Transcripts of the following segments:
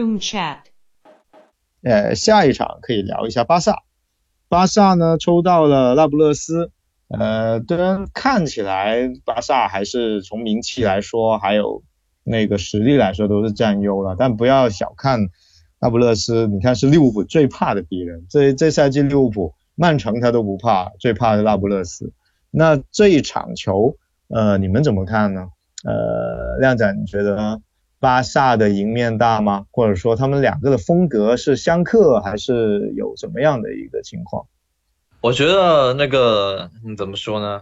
Room Chat。呃，下一场可以聊一下巴萨。巴萨呢抽到了那不勒斯，呃，虽然看起来巴萨还是从名气来说，还有那个实力来说都是占优了，但不要小看那不勒斯。你看是利物浦最怕的敌人，这这赛季利物浦、曼城他都不怕，最怕的那不勒斯。那这一场球，呃，你们怎么看呢？呃，亮仔，你觉得呢巴萨的赢面大吗？或者说他们两个的风格是相克，还是有什么样的一个情况？我觉得那个你怎么说呢？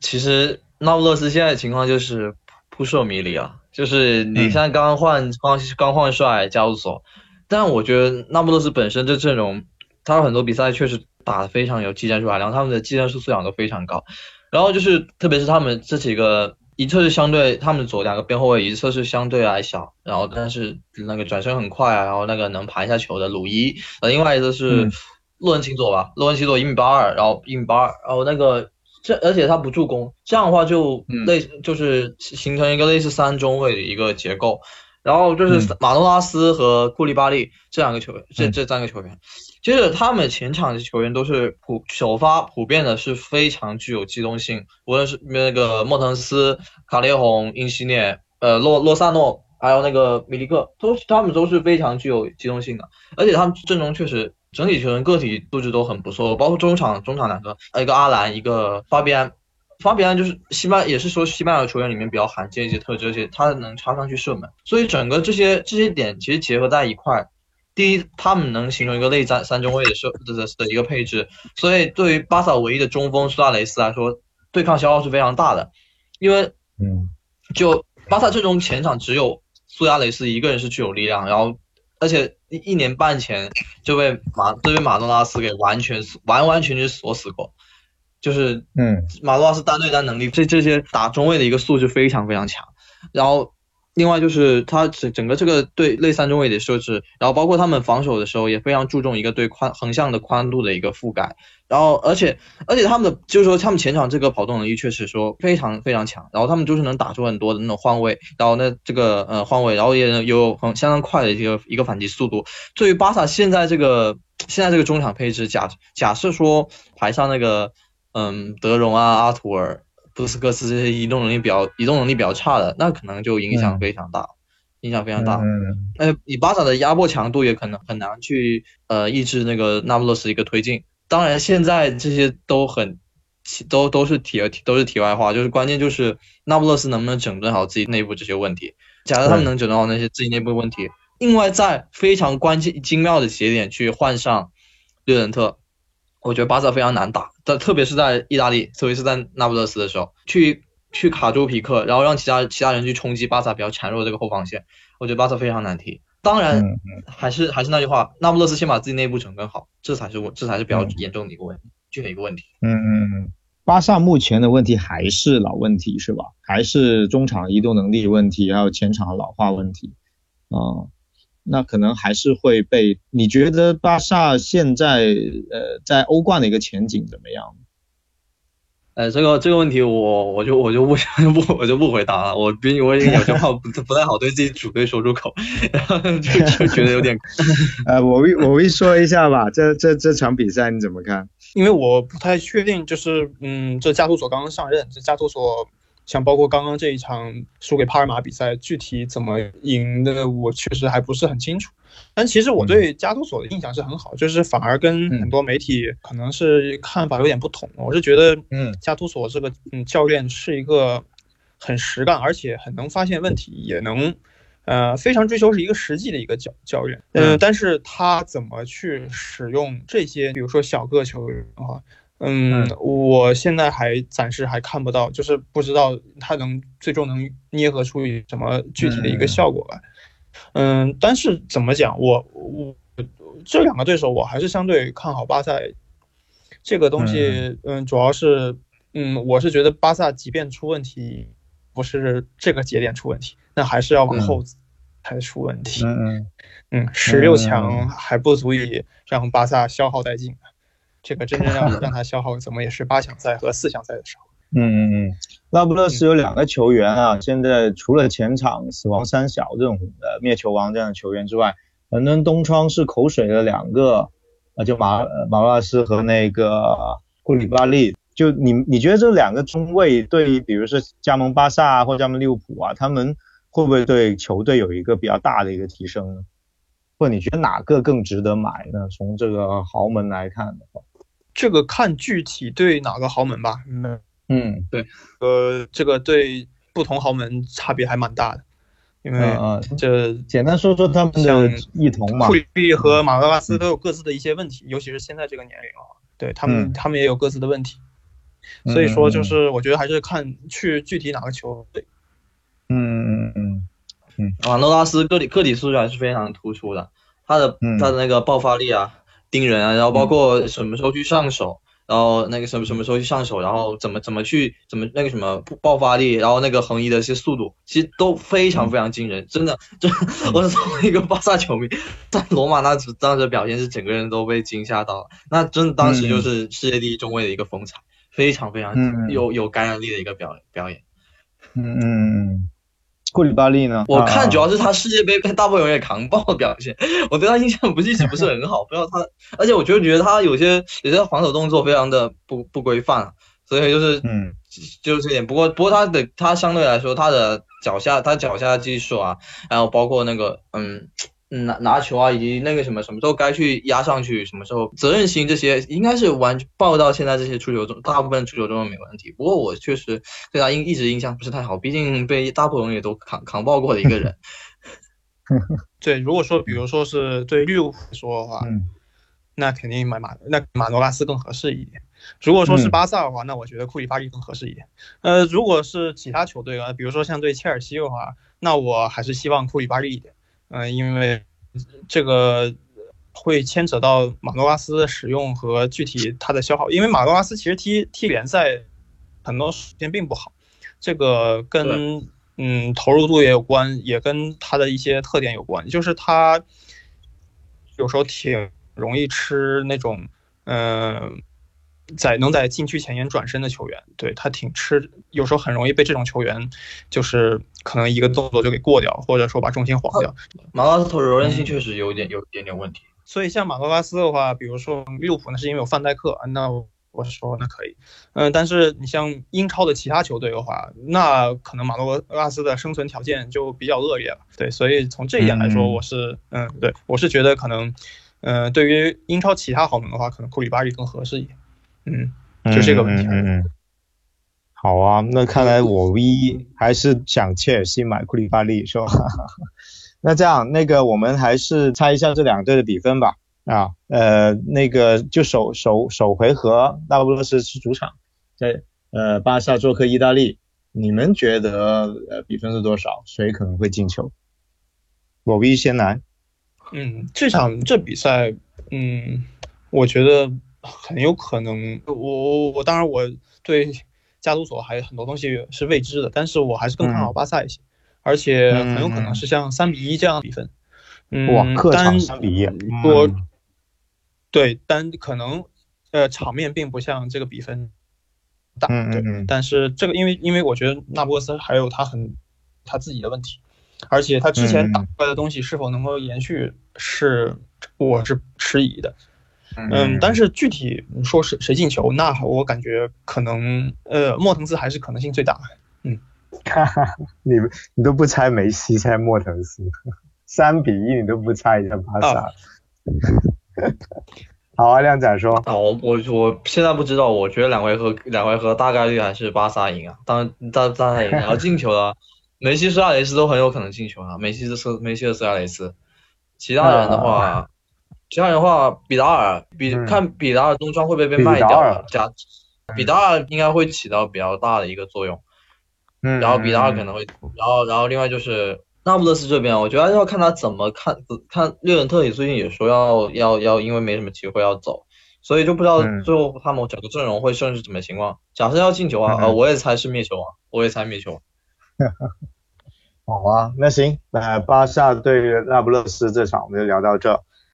其实那不勒斯现在的情况就是扑朔迷离啊，就是你现在刚换刚刚换帅加入索，但我觉得那不勒斯本身这阵容，他有很多比赛确实打得非常有技战术含量，他们的技战术素养都非常高。然后就是特别是他们这几个。一侧是相对他们左两个边后卫，一侧是相对矮小，然后但是那个转身很快啊，然后那个能盘一下球的鲁伊，呃，另外一个是洛文奇佐吧，洛文奇佐一米八二，然后一米八二，然后那个这而且他不助攻，这样的话就类就是形成一个类似三中卫的一个结构，然后就是马诺拉斯和库利巴利这两个球员，这这三个球员。接着，他们前场的球员都是普首发，普遍的是非常具有机动性，无论是那个莫腾斯、卡列洪、英西涅、呃洛洛萨诺，还有那个米利克，都他们都是非常具有机动性的。而且他们阵容确实整体球员个体素质都很不错，包括中场，中场两个，一个阿兰，一个法比安，法比安就是西班也是说西班牙球员里面比较罕见一些特质，而且他能插上去射门，所以整个这些这些点其实结合在一块。第一，他们能形成一个内战三中卫的设的的一个配置，所以对于巴萨唯一的中锋苏亚雷斯来说，对抗消耗是非常大的。因为，嗯，就巴萨最终前场只有苏亚雷斯一个人是具有力量，然后而且一一年半前就被马就被马诺拉斯给完全完完全全锁死过，就是嗯，马诺拉斯单对单能力这这些打中卫的一个素质非常非常强，然后。另外就是他整整个这个对内三中卫的设置，然后包括他们防守的时候也非常注重一个对宽横向的宽度的一个覆盖，然后而且而且他们的就是说他们前场这个跑动能力确实说非常非常强，然后他们就是能打出很多的那种换位，然后那这个呃换位，然后也有很相当快的一个一个反击速度。对于巴萨现在这个现在这个中场配置，假假设说排上那个嗯德容啊阿图尔。布斯克斯这些移动能力比较移动能力比较差的，那可能就影响非常大，影响非常大。嗯，那以巴萨的压迫强度也可能很难去呃抑制那个那不勒斯一个推进。当然，现在这些都很都都是题都是题外话，就是关键就是那不勒斯能不能整顿好自己内部这些问题。假如他们能整顿好那些自己内部问题，另外在非常关键精妙的节点去换上略人特。我觉得巴萨非常难打，但特别是在意大利，特别是在那不勒斯的时候，去去卡住皮克，然后让其他其他人去冲击巴萨比较孱弱这个后防线，我觉得巴萨非常难踢。当然，还是还是那句话，那不勒斯先把自己内部整顿好，这才是我这才是比较严重的一个问题，具体一个问题。嗯嗯嗯，巴萨目前的问题还是老问题是吧？还是中场移动能力问题，还有前场老化问题啊。那可能还是会被你觉得巴萨现在呃在欧冠的一个前景怎么样？呃，这个这个问题我我就我就不不我就不回答了。我毕竟我有些话不不太好对自己主队说出口，然后就就觉得有点。呃，我我我说一下吧，这这这场比赛你怎么看？因为我不太确定，就是嗯，这加图索刚刚上任，这加图索。像包括刚刚这一场输给帕尔马比赛，具体怎么赢的，我确实还不是很清楚。但其实我对加图索的印象是很好，就是反而跟很多媒体可能是看法有点不同。我是觉得，嗯，加图索这个嗯教练是一个很实干，而且很能发现问题，也能呃非常追求是一个实际的一个教教练。嗯，但是他怎么去使用这些，比如说小个球员啊？嗯，我现在还暂时还看不到，就是不知道他能最终能捏合出什么具体的一个效果来。嗯，但是怎么讲，我我这两个对手我还是相对看好巴萨。这个东西，嗯，主要是，嗯，我是觉得巴萨即便出问题，不是这个节点出问题，那还是要往后才出问题。嗯嗯，十六强还不足以让巴萨消耗殆尽。这个真正让让他消耗，怎么也是八强赛和四强赛的时候。嗯嗯嗯，那不勒斯有两个球员啊，现在除了前场死亡三小这种呃灭球王这样的球员之外，伦敦东窗是口水的两个，啊，就马马拉斯和那个库里巴利。就你你觉得这两个中卫对，比如说加盟巴萨或者加盟利物浦啊，他们会不会对球队有一个比较大的一个提升呢？或者你觉得哪个更值得买呢？从这个豪门来看的话，这个看具体对哪个豪门吧。嗯嗯，对，呃，这个对不同豪门差别还蛮大的，因为这简单说说他们的异同嘛。库里和马格拉斯都有各自的一些问题，尤其是现在这个年龄啊，对他们他们也有各自的问题。所以说，就是我觉得还是看去具体哪个球队。嗯嗯嗯嗯。啊，诺拉斯个体个体素质还是非常突出的，他的他的那个爆发力啊，盯人啊，然后包括什么时候去上手，然后那个什么什么时候去上手，然后怎么怎么去怎么那个什么爆发力，然后那个横移的一些速度，其实都非常非常惊人，真的，就 我作为一个巴萨球迷，在罗马那当时表现是整个人都被惊吓到了，那真的当时就是世界第一中卫的一个风采。非常非常有有感染力的一个表表演，嗯嗯嗯，库里巴利呢？我看主要是他世界杯被大部分人也扛爆的表现，我对他印象不一直不是很好，不知道他，而且我就觉得他有些有些防守动作非常的不不规范，所以就是嗯，就是这点。不过不过他的他相对来说他的脚下他脚下的技术啊，然后包括那个嗯。拿拿球啊，以及那个什么什么时候该去压上去，什么时候责任心这些，应该是完报到现在这些出球中，大部分出球中都没问题。不过我确实对他印一直印象不是太好，毕竟被大部分也都扛扛爆过的一个人。对，如果说比如说是对利物浦说的话，那肯定买马那马诺拉斯更合适一点。如果说是巴萨的话，那我觉得库里巴利更合适一点。呃，如果是其他球队啊，比如说像对切尔西的话，那我还是希望库里巴利一点。嗯，因为这个会牵扯到马诺拉斯的使用和具体它的消耗，因为马诺拉斯其实踢踢联赛很多时间并不好，这个跟嗯投入度也有关，也跟他的一些特点有关，就是他有时候挺容易吃那种嗯。在能在禁区前沿转身的球员，对他挺吃，有时候很容易被这种球员，就是可能一个动作就给过掉，或者说把重心晃掉。马拉斯投柔韧性确实有点有一点点问题。所以像马格拉斯的话，比如说利物浦，那是因为有范戴克，那我是说那可以。嗯，但是你像英超的其他球队的话，那可能马格拉斯的生存条件就比较恶劣了。对，所以从这一点来说，我是嗯，对我是觉得可能，嗯，对于英超其他豪门的话，可能库里巴利更合适一点。嗯，就这个问题。嗯嗯。好啊，那看来我唯一还是想切尔西买库里巴利是吧？那这样，那个我们还是猜一下这两队的比分吧。啊，呃，那个就首首首回合，那不勒斯是主场，在呃巴萨做客意大利，你们觉得呃比分是多少？谁可能会进球？我 V 先来。嗯，这场这比赛，嗯，我觉得。很有可能，我我我当然我对加图索还有很多东西是未知的，但是我还是更看好巴萨一些，而且很有可能是像三比一这样的比分。哇，客场三比一，我对，但可能呃场面并不像这个比分大，对，但是这个因为因为我觉得那不勒斯还有他很他自己的问题，而且他之前打出来的东西是否能够延续，是我是迟疑的。嗯，但是具体说谁谁进球，那我感觉可能呃莫腾斯还是可能性最大。嗯，哈哈，你你都不猜梅西猜莫腾斯，三比一你都不猜一下巴萨。好啊，亮仔说。哦，我我现在不知道，我觉得两回合两回合大概率还是巴萨赢啊，当大巴萨赢，然后进球了，梅西、苏亚雷斯都很有可能进球啊，梅西是梅西和苏亚雷斯，其他人的话。其他人的话，比达尔比看比达尔中窗会不会被卖掉？加比达尔应该会起到比较大的一个作用。嗯，然后比达尔可能会，然后然后另外就是那不勒斯这边，我觉得要看他怎么看。看略文特里最近也说要要要，因为没什么机会要走，所以就不知道最后他们整个阵容会剩是什么情况。假设要进球啊，呃，我也猜是灭球啊，我也猜灭球。好啊，那行，那巴萨对那不勒斯这场我们就聊到这。